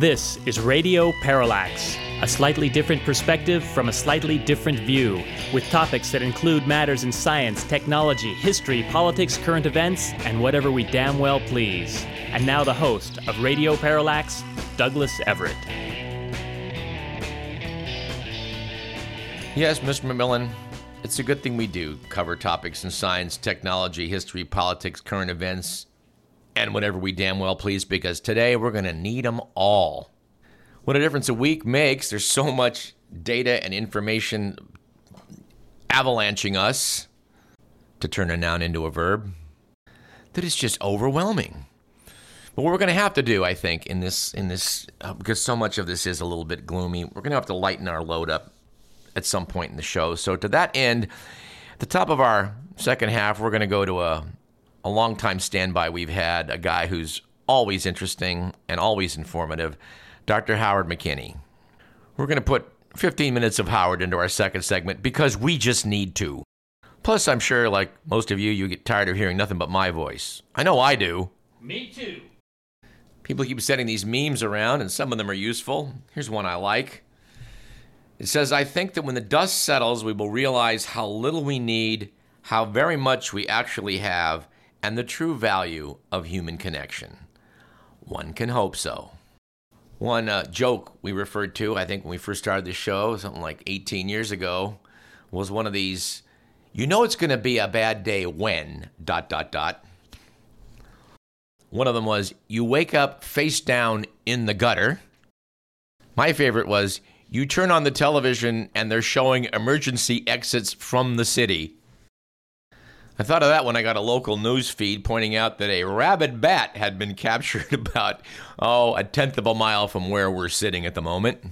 This is Radio Parallax, a slightly different perspective from a slightly different view, with topics that include matters in science, technology, history, politics, current events, and whatever we damn well please. And now the host of Radio Parallax, Douglas Everett. Yes, Mr. McMillan, it's a good thing we do cover topics in science, technology, history, politics, current events, and whatever we damn well please, because today we're going to need them all. What a difference a week makes. There's so much data and information avalanching us to turn a noun into a verb that is just overwhelming. But what we're going to have to do, I think, in this, in this, uh, because so much of this is a little bit gloomy, we're going to have to lighten our load up at some point in the show. So to that end, at the top of our second half, we're going to go to a a long time standby we've had, a guy who's always interesting and always informative, Dr. Howard McKinney. We're going to put 15 minutes of Howard into our second segment because we just need to. Plus, I'm sure, like most of you, you get tired of hearing nothing but my voice. I know I do. Me too. People keep sending these memes around, and some of them are useful. Here's one I like. It says, I think that when the dust settles, we will realize how little we need, how very much we actually have, and the true value of human connection. One can hope so. One uh, joke we referred to, I think, when we first started the show, something like 18 years ago, was one of these you know it's going to be a bad day when, dot, dot, dot. One of them was you wake up face down in the gutter. My favorite was you turn on the television and they're showing emergency exits from the city. I thought of that when I got a local news feed pointing out that a rabid bat had been captured about, oh, a tenth of a mile from where we're sitting at the moment.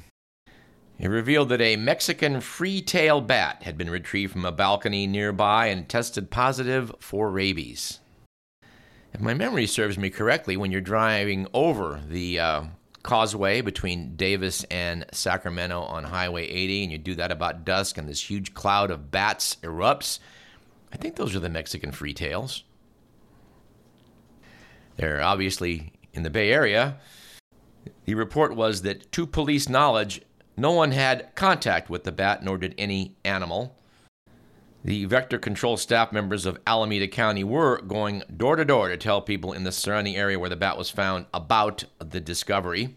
It revealed that a Mexican free tail bat had been retrieved from a balcony nearby and tested positive for rabies. If my memory serves me correctly, when you're driving over the uh, causeway between Davis and Sacramento on Highway 80, and you do that about dusk, and this huge cloud of bats erupts, I think those are the Mexican free tails. They're obviously in the Bay Area. The report was that to police knowledge, no one had contact with the bat, nor did any animal. The vector control staff members of Alameda County were going door to door to tell people in the surrounding area where the bat was found about the discovery.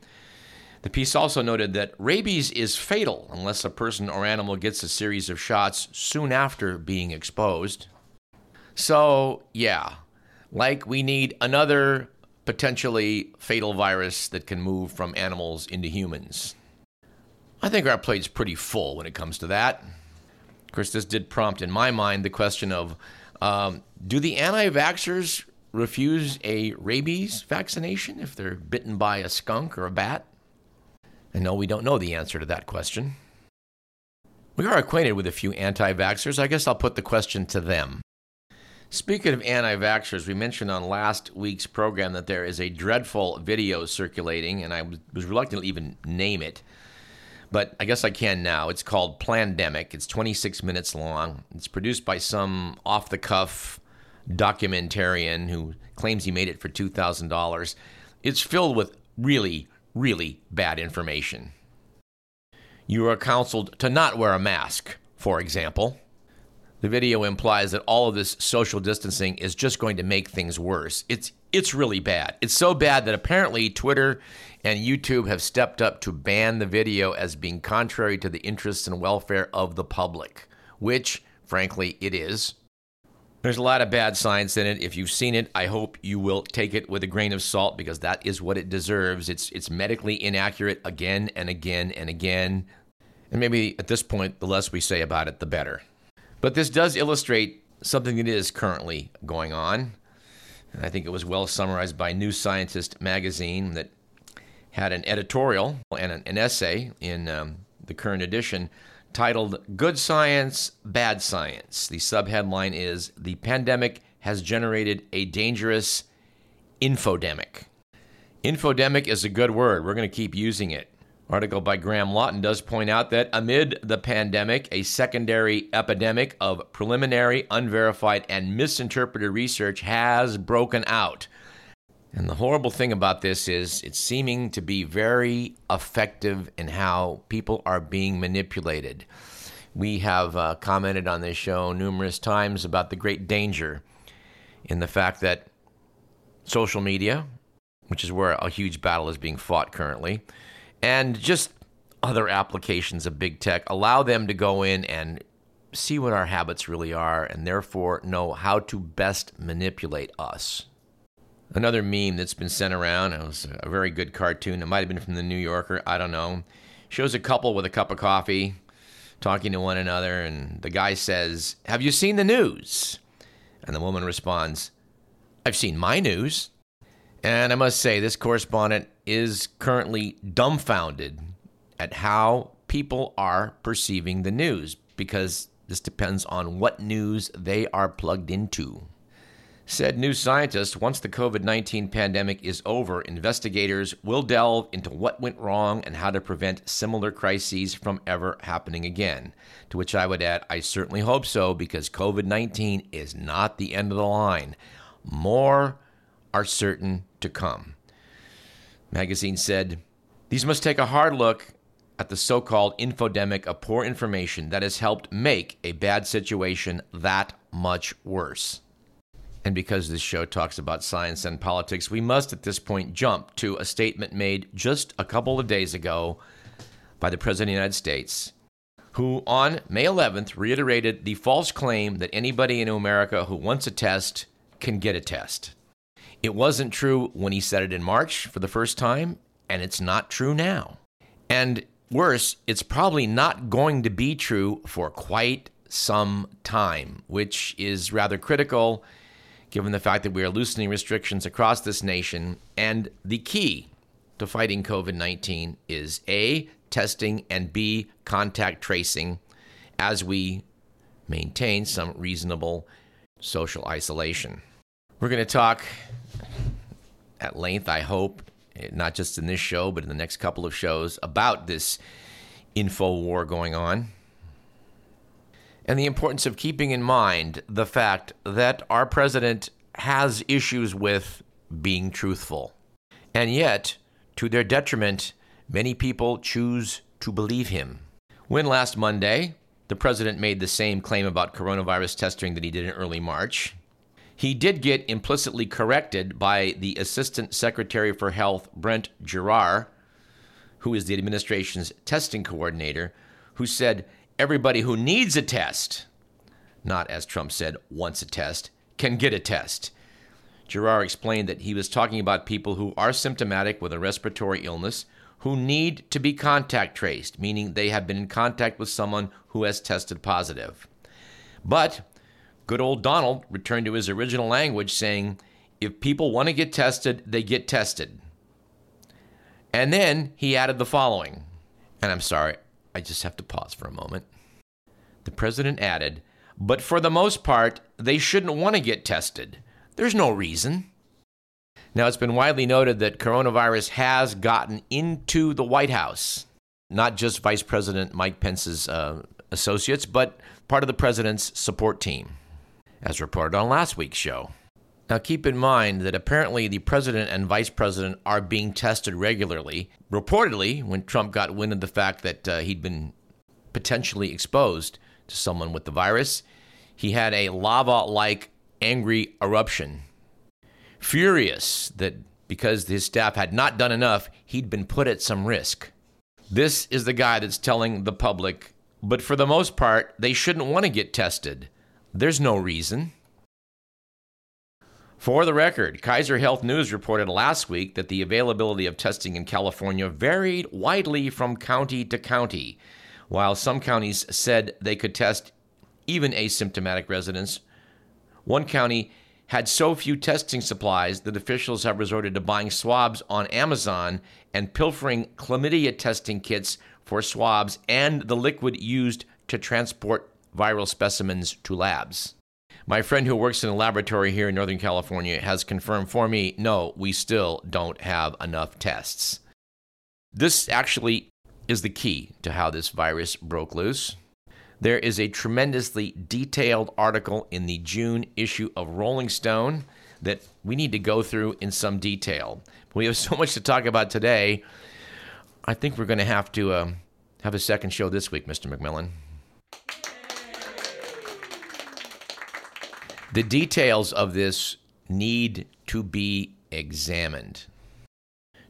The piece also noted that rabies is fatal unless a person or animal gets a series of shots soon after being exposed. So, yeah, like we need another potentially fatal virus that can move from animals into humans. I think our plate's pretty full when it comes to that. Of course, this did prompt in my mind the question of um, do the anti vaxxers refuse a rabies vaccination if they're bitten by a skunk or a bat? And no, we don't know the answer to that question. We are acquainted with a few anti vaxxers. I guess I'll put the question to them. Speaking of anti vaxxers, we mentioned on last week's program that there is a dreadful video circulating, and I was reluctant to even name it, but I guess I can now. It's called Plandemic. It's 26 minutes long. It's produced by some off the cuff documentarian who claims he made it for $2,000. It's filled with really, really bad information. You are counseled to not wear a mask, for example. The video implies that all of this social distancing is just going to make things worse. It's it's really bad. It's so bad that apparently Twitter and YouTube have stepped up to ban the video as being contrary to the interests and welfare of the public, which frankly it is. There's a lot of bad science in it. If you've seen it, I hope you will take it with a grain of salt because that is what it deserves. It's it's medically inaccurate again and again and again. And maybe at this point, the less we say about it, the better. But this does illustrate something that is currently going on. And I think it was well summarized by New Scientist magazine that had an editorial and an, essay in um, the current edition titled Good Science, Bad Science. The subheadline is The Pandemic Has Generated a Dangerous Infodemic. Infodemic is a good word. We're going to keep using it. Article by Graham Lawton does point out that amid the pandemic, a secondary epidemic of preliminary, unverified, and misinterpreted research has broken out. And the horrible thing about this is it's seeming to be very effective in how people are being manipulated. We have uh, commented on this show numerous times about the great danger in the fact that social media, which is where a huge battle is being fought currently, and just other applications of big tech allow them to go in and see what our habits really are and therefore know how to best manipulate us. Another meme that's been sent around, it was a very good cartoon. It might have been from the New Yorker, I don't know. Shows a couple with a cup of coffee talking to one another, and the guy says, Have you seen the news? And the woman responds, I've seen my news. And I must say, this correspondent is currently dumbfounded at how people are perceiving the news because this depends on what news they are plugged into. Said New Scientist once the COVID 19 pandemic is over, investigators will delve into what went wrong and how to prevent similar crises from ever happening again. To which I would add, I certainly hope so, because COVID 19 is not the end of the line. More are certain to come. Magazine said, These must take a hard look at the so called infodemic of poor information that has helped make a bad situation that much worse. And because this show talks about science and politics, we must at this point jump to a statement made just a couple of days ago by the President of the United States, who on May 11th reiterated the false claim that anybody in America who wants a test can get a test. It wasn't true when he said it in March for the first time, and it's not true now. And worse, it's probably not going to be true for quite some time, which is rather critical given the fact that we are loosening restrictions across this nation. And the key to fighting COVID 19 is A, testing, and B, contact tracing as we maintain some reasonable social isolation. We're going to talk at length, I hope, not just in this show, but in the next couple of shows, about this info war going on and the importance of keeping in mind the fact that our president has issues with being truthful. And yet, to their detriment, many people choose to believe him. When last Monday, the president made the same claim about coronavirus testing that he did in early March. He did get implicitly corrected by the Assistant Secretary for Health, Brent Giroir, who is the administration's testing coordinator, who said everybody who needs a test, not as Trump said, wants a test, can get a test. Giroir explained that he was talking about people who are symptomatic with a respiratory illness who need to be contact traced, meaning they have been in contact with someone who has tested positive. But good old Donald returned to his original language saying, if people want to get tested, they get tested. And then he added the following, and I'm sorry, I just have to pause for a moment. The president added, But for the most part, they shouldn't want to get tested. There's no reason. Now, it's been widely noted that coronavirus has gotten into the White House, not just Vice President Mike Pence's uh, associates, but part of the president's support team, as reported on last week's show. Now, keep in mind that apparently the president and vice president are being tested regularly. Reportedly, when Trump got wind of the fact that uh, he'd been potentially exposed to someone with the virus, he had a lava like angry eruption. Furious that because his staff had not done enough, he'd been put at some risk. This is the guy that's telling the public, but for the most part, they shouldn't want to get tested. There's no reason. For the record, Kaiser Health News reported last week that the availability of testing in California varied widely from county to county. While some counties said they could test even asymptomatic residents, one county had so few testing supplies that officials have resorted to buying swabs on Amazon and pilfering chlamydia testing kits for swabs and the liquid used to transport viral specimens to labs. My friend who works in a laboratory here in Northern California has confirmed for me no, we still don't have enough tests. This actually is the key to how this virus broke loose. There is a tremendously detailed article in the June issue of Rolling Stone that we need to go through in some detail. We have so much to talk about today. I think we're going to have to uh, have a second show this week, Mr. McMillan. The details of this need to be examined.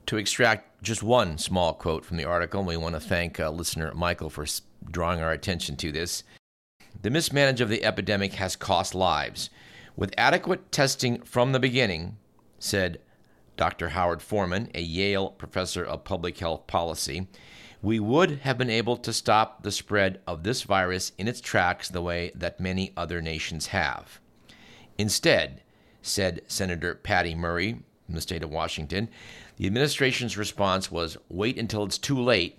To extract just one small quote from the article, we want to thank uh, listener Michael for drawing our attention to this. The mismanagement of the epidemic has cost lives. With adequate testing from the beginning, said Dr. Howard Forman, a Yale professor of public health policy, we would have been able to stop the spread of this virus in its tracks the way that many other nations have. Instead, said Senator Patty Murray from the state of Washington, the administration's response was wait until it's too late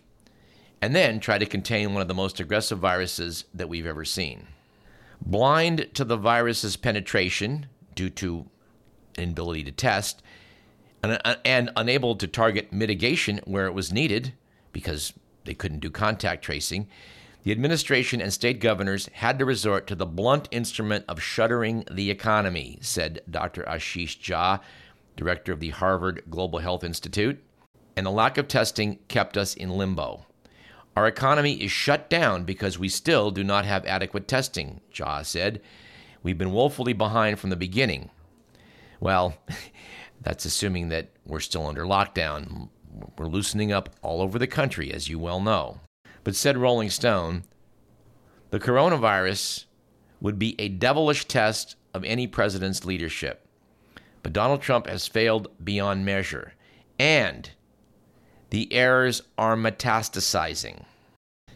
and then try to contain one of the most aggressive viruses that we've ever seen. Blind to the virus's penetration due to inability to test, and, uh, and unable to target mitigation where it was needed because they couldn't do contact tracing, the administration and state governors had to resort to the blunt instrument of shuttering the economy, said Dr. Ashish Jha, director of the Harvard Global Health Institute. And the lack of testing kept us in limbo. Our economy is shut down because we still do not have adequate testing, Jha said. We've been woefully behind from the beginning. Well, that's assuming that we're still under lockdown. We're loosening up all over the country, as you well know. But said Rolling Stone, the coronavirus would be a devilish test of any president's leadership. But Donald Trump has failed beyond measure. And the errors are metastasizing.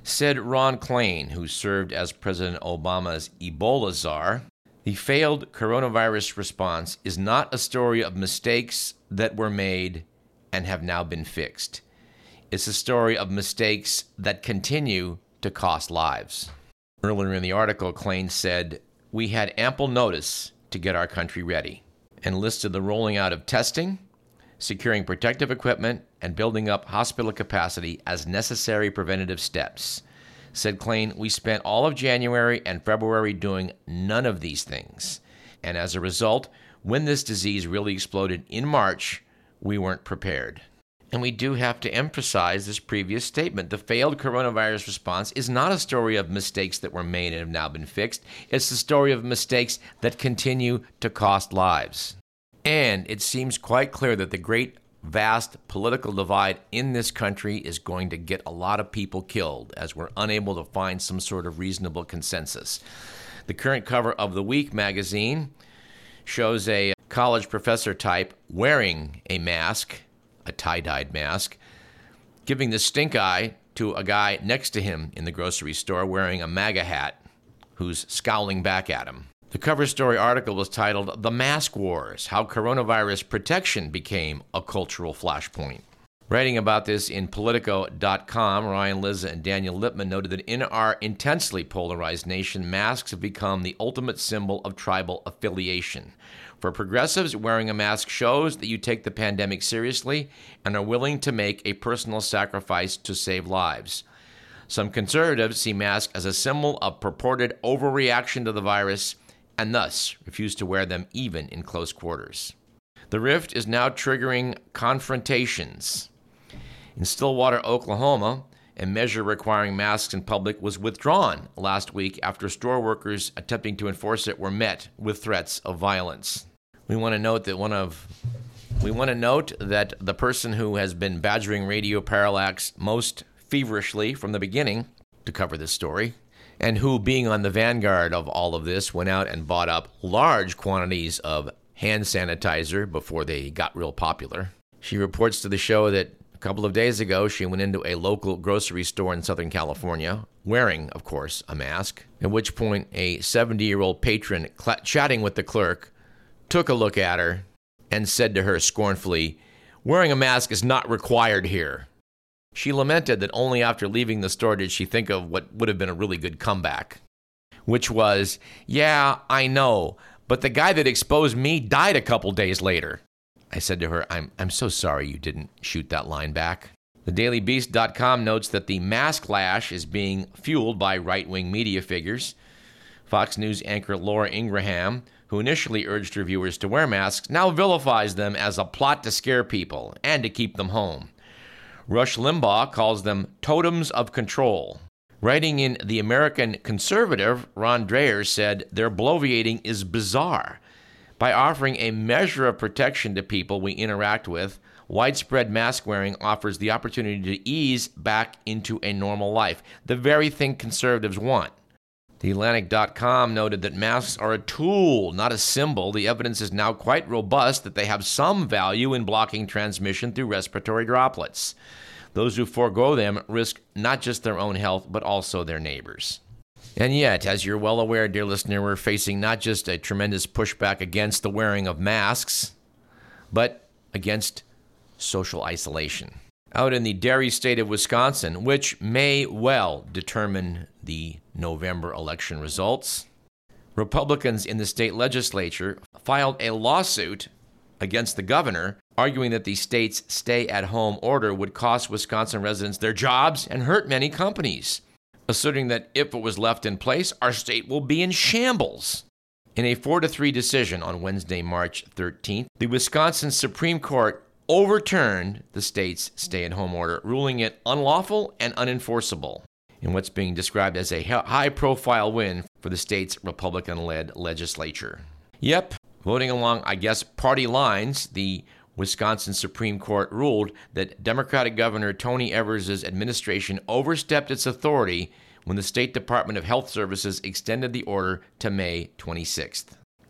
Said Ron Klain, who served as President Obama's Ebola czar, the failed coronavirus response is not a story of mistakes that were made and have now been fixed. It's a story of mistakes that continue to cost lives. Earlier in the article, Klain said, We had ample notice to get our country ready and listed the rolling out of testing, securing protective equipment, and building up hospital capacity as necessary preventative steps. Said Klain, We spent all of January and February doing none of these things. And as a result, when this disease really exploded in March, we weren't prepared. And we do have to emphasize this previous statement. The failed coronavirus response is not a story of mistakes that were made and have now been fixed. It's the story of mistakes that continue to cost lives. And it seems quite clear that the great, vast political divide in this country is going to get a lot of people killed as we're unable to find some sort of reasonable consensus. The current cover of The Week magazine shows a college professor type wearing a mask, a tie dyed mask, giving the stink eye to a guy next to him in the grocery store wearing a MAGA hat who's scowling back at him. The cover story article was titled The Mask Wars How Coronavirus Protection Became a Cultural Flashpoint. Writing about this in Politico.com, Ryan Lizza and Daniel Lippman noted that in our intensely polarized nation, masks have become the ultimate symbol of tribal affiliation. For progressives, wearing a mask shows that you take the pandemic seriously and are willing to make a personal sacrifice to save lives. Some conservatives see masks as a symbol of purported overreaction to the virus and thus refuse to wear them even in close quarters. The rift is now triggering confrontations. In Stillwater, Oklahoma, a measure requiring masks in public was withdrawn last week after store workers attempting to enforce it were met with threats of violence. We want to note that one of we want to note that the person who has been badgering Radio Parallax most feverishly from the beginning to cover this story and who, being on the vanguard of all of this, went out and bought up large quantities of hand sanitizer before they got real popular. She reports to the show that couple of days ago she went into a local grocery store in Southern California, wearing, of course, a mask, at which point a 70 year old patron cl- chatting with the clerk took a look at her and said to her scornfully, Wearing a mask is not required here. She lamented that only after leaving the store did she think of what would have been a really good comeback, which was, Yeah, I know, but the guy that exposed me died a couple days later. I said to her, I'm, I'm so sorry you didn't shoot that line back. The TheDailyBeast.com notes that the mask lash is being fueled by right wing media figures. Fox News anchor Laura Ingraham, who initially urged viewers to wear masks, now vilifies them as a plot to scare people and to keep them home. Rush Limbaugh calls them totems of control. Writing in The American Conservative, Rod Dreher said their bloviating is bizarre. By offering a measure of protection to people we interact with, widespread mask wearing offers the opportunity to ease back into a normal life, the very thing conservatives want. TheAtlantic.com noted that masks are a tool, not a symbol. The evidence is now quite robust that they have some value in blocking transmission through respiratory droplets. Those who forego them risk not just their own health, but also their neighbors. And yet, as you're well aware, dear listener, we're facing not just a tremendous pushback against the wearing of masks, but against social isolation. Out in the dairy state of Wisconsin, which may well determine the November election results, Republicans in the state legislature filed a lawsuit against the governor, arguing that the state's stay at home order would cost Wisconsin residents their jobs and hurt many companies, asserting that if it was left in place, our state will be in shambles. In a 4 to 3 decision on Wednesday, March 13th, the Wisconsin Supreme Court overturned the state's stay at home order, ruling it unlawful and unenforceable in what's being described as a high profile win for the state's Republican led legislature. Yep, voting along, I guess, party lines, the Wisconsin Supreme Court ruled that Democratic Governor Tony Evers' administration overstepped its authority when the State Department of Health Services extended the order to May 26th.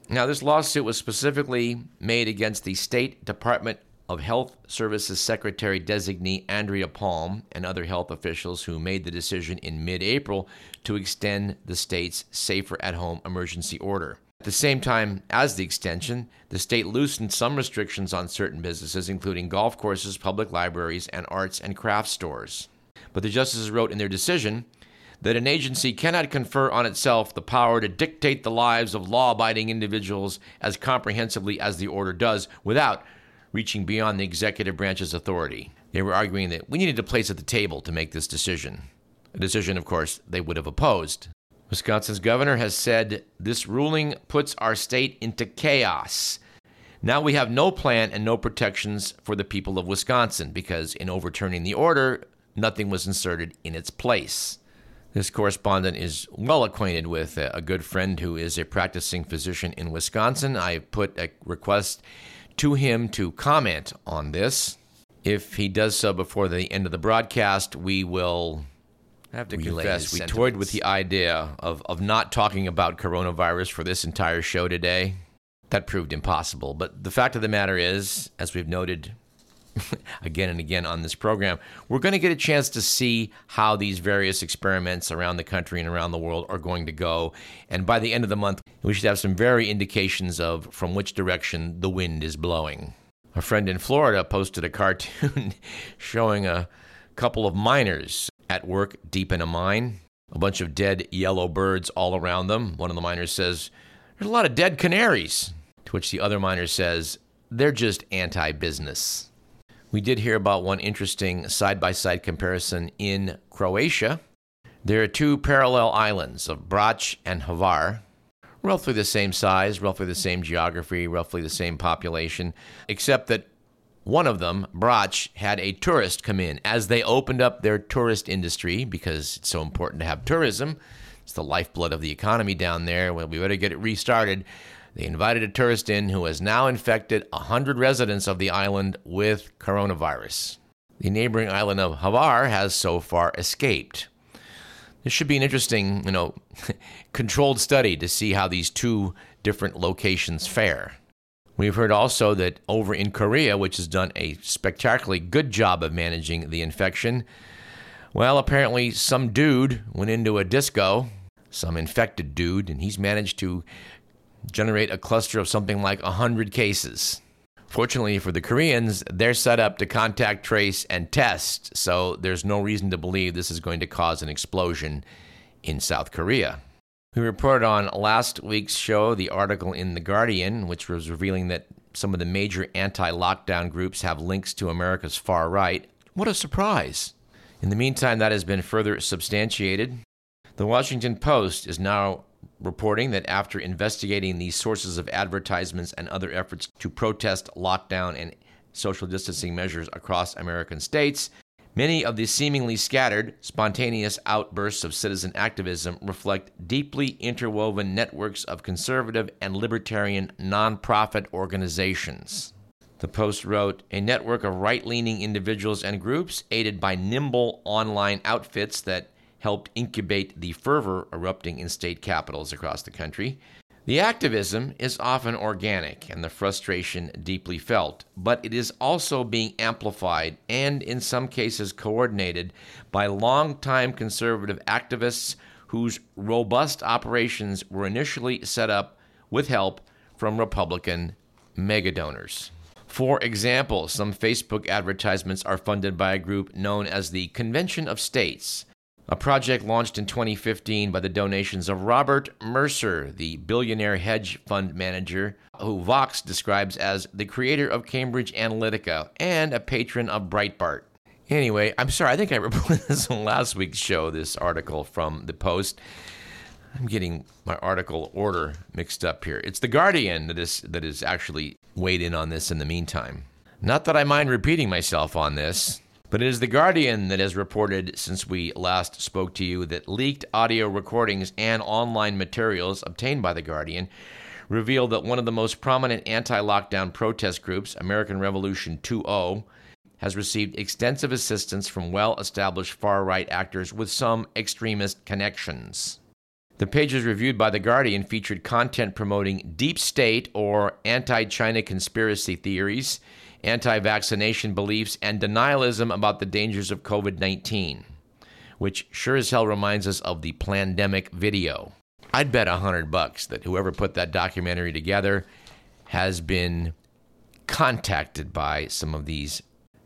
Now, this lawsuit was specifically made against the State Department of Health Services Secretary designee Andrea Palm and other health officials who made the decision in mid April to extend the state's safer at home emergency order. At the same time as the extension, the state loosened some restrictions on certain businesses, including golf courses, public libraries, and arts and crafts stores. But the justices wrote in their decision that an agency cannot confer on itself the power to dictate the lives of law abiding individuals as comprehensively as the order does without reaching beyond the executive branch's authority. They were arguing that we needed a place at the table to make this decision. A decision, of course, they would have opposed. Wisconsin's governor has said this ruling puts our state into chaos. Now we have no plan and no protections for the people of Wisconsin because, in overturning the order, nothing was inserted in its place. This correspondent is well acquainted with a good friend who is a practicing physician in Wisconsin. I put a request to him to comment on this. If he does so before the end of the broadcast, we will I have to confess, we toyed with the idea of, of not talking about coronavirus for this entire show today. That proved impossible. But the fact of the matter is, as we've noted again and again on this program, we're going to get a chance to see how these various experiments around the country and around the world are going to go. And by the end of the month, we should have some very indications of from which direction the wind is blowing. A friend in Florida posted a cartoon showing a couple of miners at work deep in a mine. A bunch of dead yellow birds all around them. One of the miners says, There's a lot of dead canaries. To which the other miner says, They're just anti business. We did hear about one interesting side by side comparison in Croatia. There are two parallel islands of Brač and Hvar, roughly the same size, roughly the same geography, roughly the same population, except that one of them, Brač, had a tourist come in. As they opened up their tourist industry, because it's so important to have tourism, it's the lifeblood of the economy down there. Well, we better get it restarted. They invited a tourist in who has now infected 100 residents of the island with coronavirus. The neighboring island of Hvar has so far escaped. This should be an interesting, you know, controlled study to see how these two different locations fare. We've heard also that over in Korea, which has done a spectacularly good job of managing the infection, well, apparently some dude went into a disco, some infected dude, and he's managed to generate a cluster of something like 100 cases. Fortunately for the Koreans, they're set up to contact trace and test, so there's no reason to believe this is going to cause an explosion in South Korea. We reported on last week's show the article in The Guardian, which was revealing that some of the major anti lockdown groups have links to America's far right. What a surprise! In the meantime, that has been further substantiated. The Washington Post is now reporting that after investigating the sources of advertisements and other efforts to protest lockdown and social distancing measures across American states, many of the seemingly scattered, spontaneous outbursts of citizen activism reflect deeply interwoven networks of conservative and libertarian nonprofit organizations. The Post wrote A network of right leaning individuals and groups, aided by nimble online outfits that helped incubate the fervor erupting in state capitals across the country. The activism is often organic and the frustration deeply felt, but it is also being amplified and, in some cases, coordinated by longtime conservative activists whose robust operations were initially set up with help from Republican megadonors. For example, some Facebook advertisements are funded by a group known as the Convention of States, a project launched in 2015 by the donations of Robert Mercer, the billionaire hedge fund manager, who Vox describes as the creator of Cambridge Analytica and a patron of Breitbart. Anyway, I'm sorry, I think I reported this on last week's show, this article from the Post. I'm getting my article order mixed up here. It's The Guardian that is, that is actually weighed in on this in the meantime. Not that I mind repeating myself on this. But it is The Guardian that has reported since we last spoke to you that leaked audio recordings and online materials obtained by The Guardian reveal that one of the most prominent anti lockdown protest groups, American Revolution 2.0, has received extensive assistance from well established far right actors with some extremist connections. The pages reviewed by The Guardian featured content promoting deep state or anti China conspiracy theories anti vaccination beliefs, and denialism about the dangers of COVID 19, which sure as hell reminds us of the pandemic video. I'd bet a hundred bucks that whoever put that documentary together has been contacted by some of these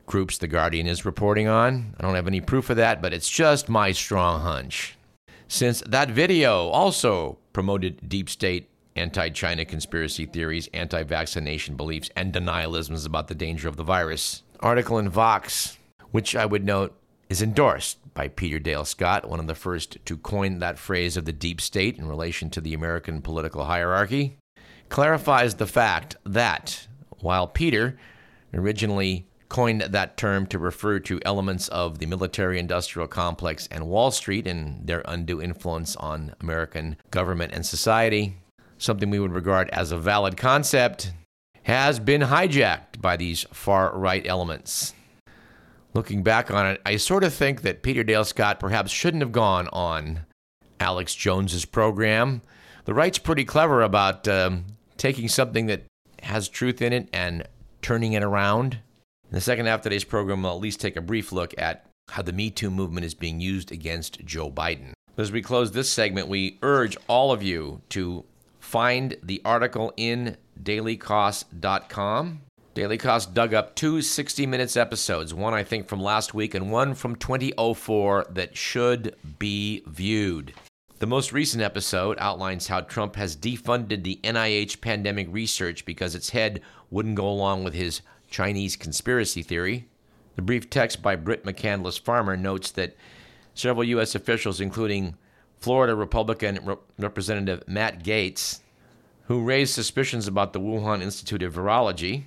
groups The Guardian is reporting on. I don't have any proof of that, but it's just my strong hunch. Since that video also promoted deep state anti China conspiracy theories, anti vaccination beliefs, and denialisms about the danger of the virus. Article in Vox, which I would note is endorsed by Peter Dale Scott, one of the first to coin that phrase of the deep state in relation to the American political hierarchy, clarifies the fact that while Peter originally coined that term to refer to elements of the military industrial complex and Wall Street and their undue influence on American government and society, something we would regard as a valid concept, has been hijacked by these far right elements. Looking back on it, I sort of think that Peter Dale Scott perhaps shouldn't have gone on Alex Jones's program. The right's pretty clever about um, taking something that has truth in it and turning it around. In the second half of today's program, we'll at least take a brief look at how the Me Too movement is being used against Joe Biden. As we close this segment, we urge all of you to Find the article in dailykos.com. Daily Kos dug up two 60 Minutes episodes, one I think from last week and one from 2004 that should be viewed. The most recent episode outlines how Trump has defunded the NIH pandemic research because its head wouldn't go along with his Chinese conspiracy theory. The brief text by Britt McCandless Farmer notes that several U.S. officials, including Florida Republican Re- Representative Matt Gaetz, who raised suspicions about the Wuhan Institute of Virology,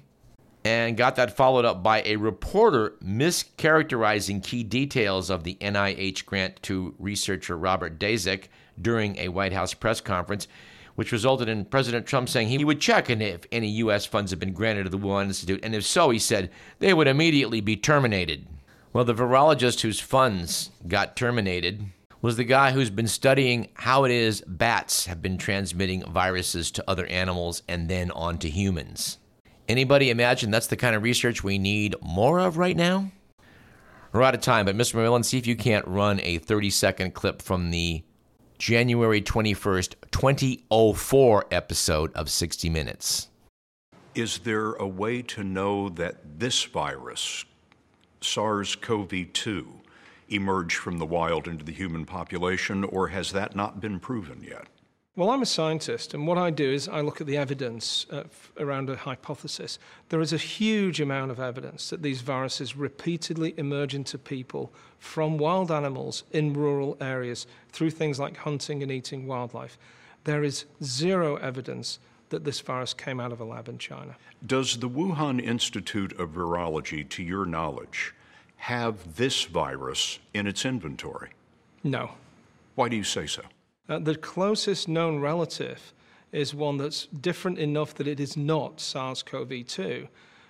and got that followed up by a reporter mischaracterizing key details of the NIH grant to researcher Robert Daszak during a White House press conference, which resulted in President Trump saying he would check and if any U.S. funds had been granted to the Wuhan Institute, and if so, he said they would immediately be terminated. Well, the virologist whose funds got terminated was the guy who's been studying how it is bats have been transmitting viruses to other animals and then on to humans. Anybody imagine that's the kind of research we need more of right now? We're out of time, but Mr. McMillan, see if you can't run a 30 second clip from the January 21st, 2004 episode of 60 Minutes. Is there a way to know that this virus, SARS CoV 2, emerge from the wild into the human population, or has that not been proven yet? Well, I'm a scientist, and what I do is I look at the evidence uh, around a hypothesis. There is a huge amount of evidence that these viruses repeatedly emerge into people from wild animals in rural areas through things like hunting and eating wildlife. There is zero evidence that this virus came out of a lab in China. Does the Wuhan Institute of Virology, to your knowledge, have this virus in its inventory? No. Why do you say so? Uh, the closest known relative is one that's different enough that it is not SARS CoV 2.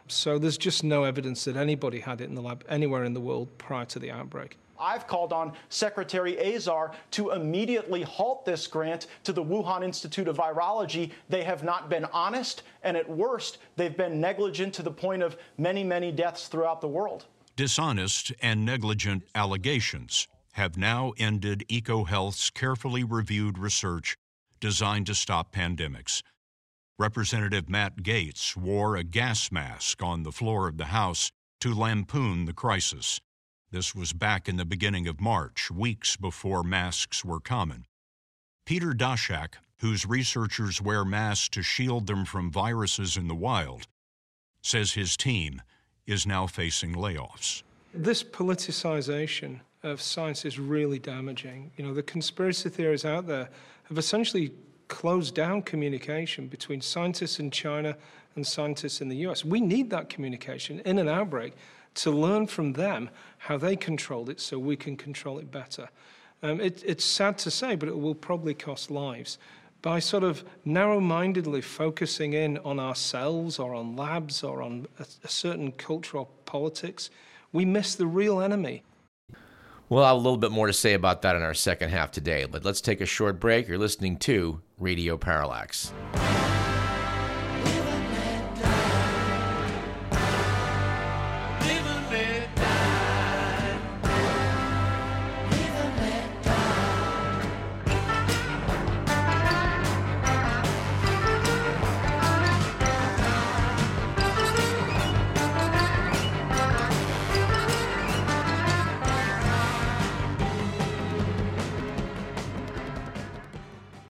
So there's just no evidence that anybody had it in the lab anywhere in the world prior to the outbreak. I've called on Secretary Azar to immediately halt this grant to the Wuhan Institute of Virology. They have not been honest, and at worst, they've been negligent to the point of many, many deaths throughout the world. Dishonest and negligent allegations have now ended EcoHealth's carefully reviewed research designed to stop pandemics. Representative Matt Gaetz wore a gas mask on the floor of the House to lampoon the crisis. This was back in the beginning of March, weeks before masks were common. Peter Daszak, whose researchers wear masks to shield them from viruses in the wild, says his team is now facing layoffs. This politicization of science is really damaging. You know, the conspiracy theories out there have essentially closed down communication between scientists in China and scientists in the US. We need that communication in an outbreak to learn from them how they controlled it so we can control it better. Um, it, it's sad to say, but it will probably cost lives. By sort of narrow mindedly focusing in on ourselves or on labs or on a, a certain cultural politics, we miss the real enemy. We'll have a little bit more to say about that in our second half today, but let's take a short break. You're listening to Radio Parallax.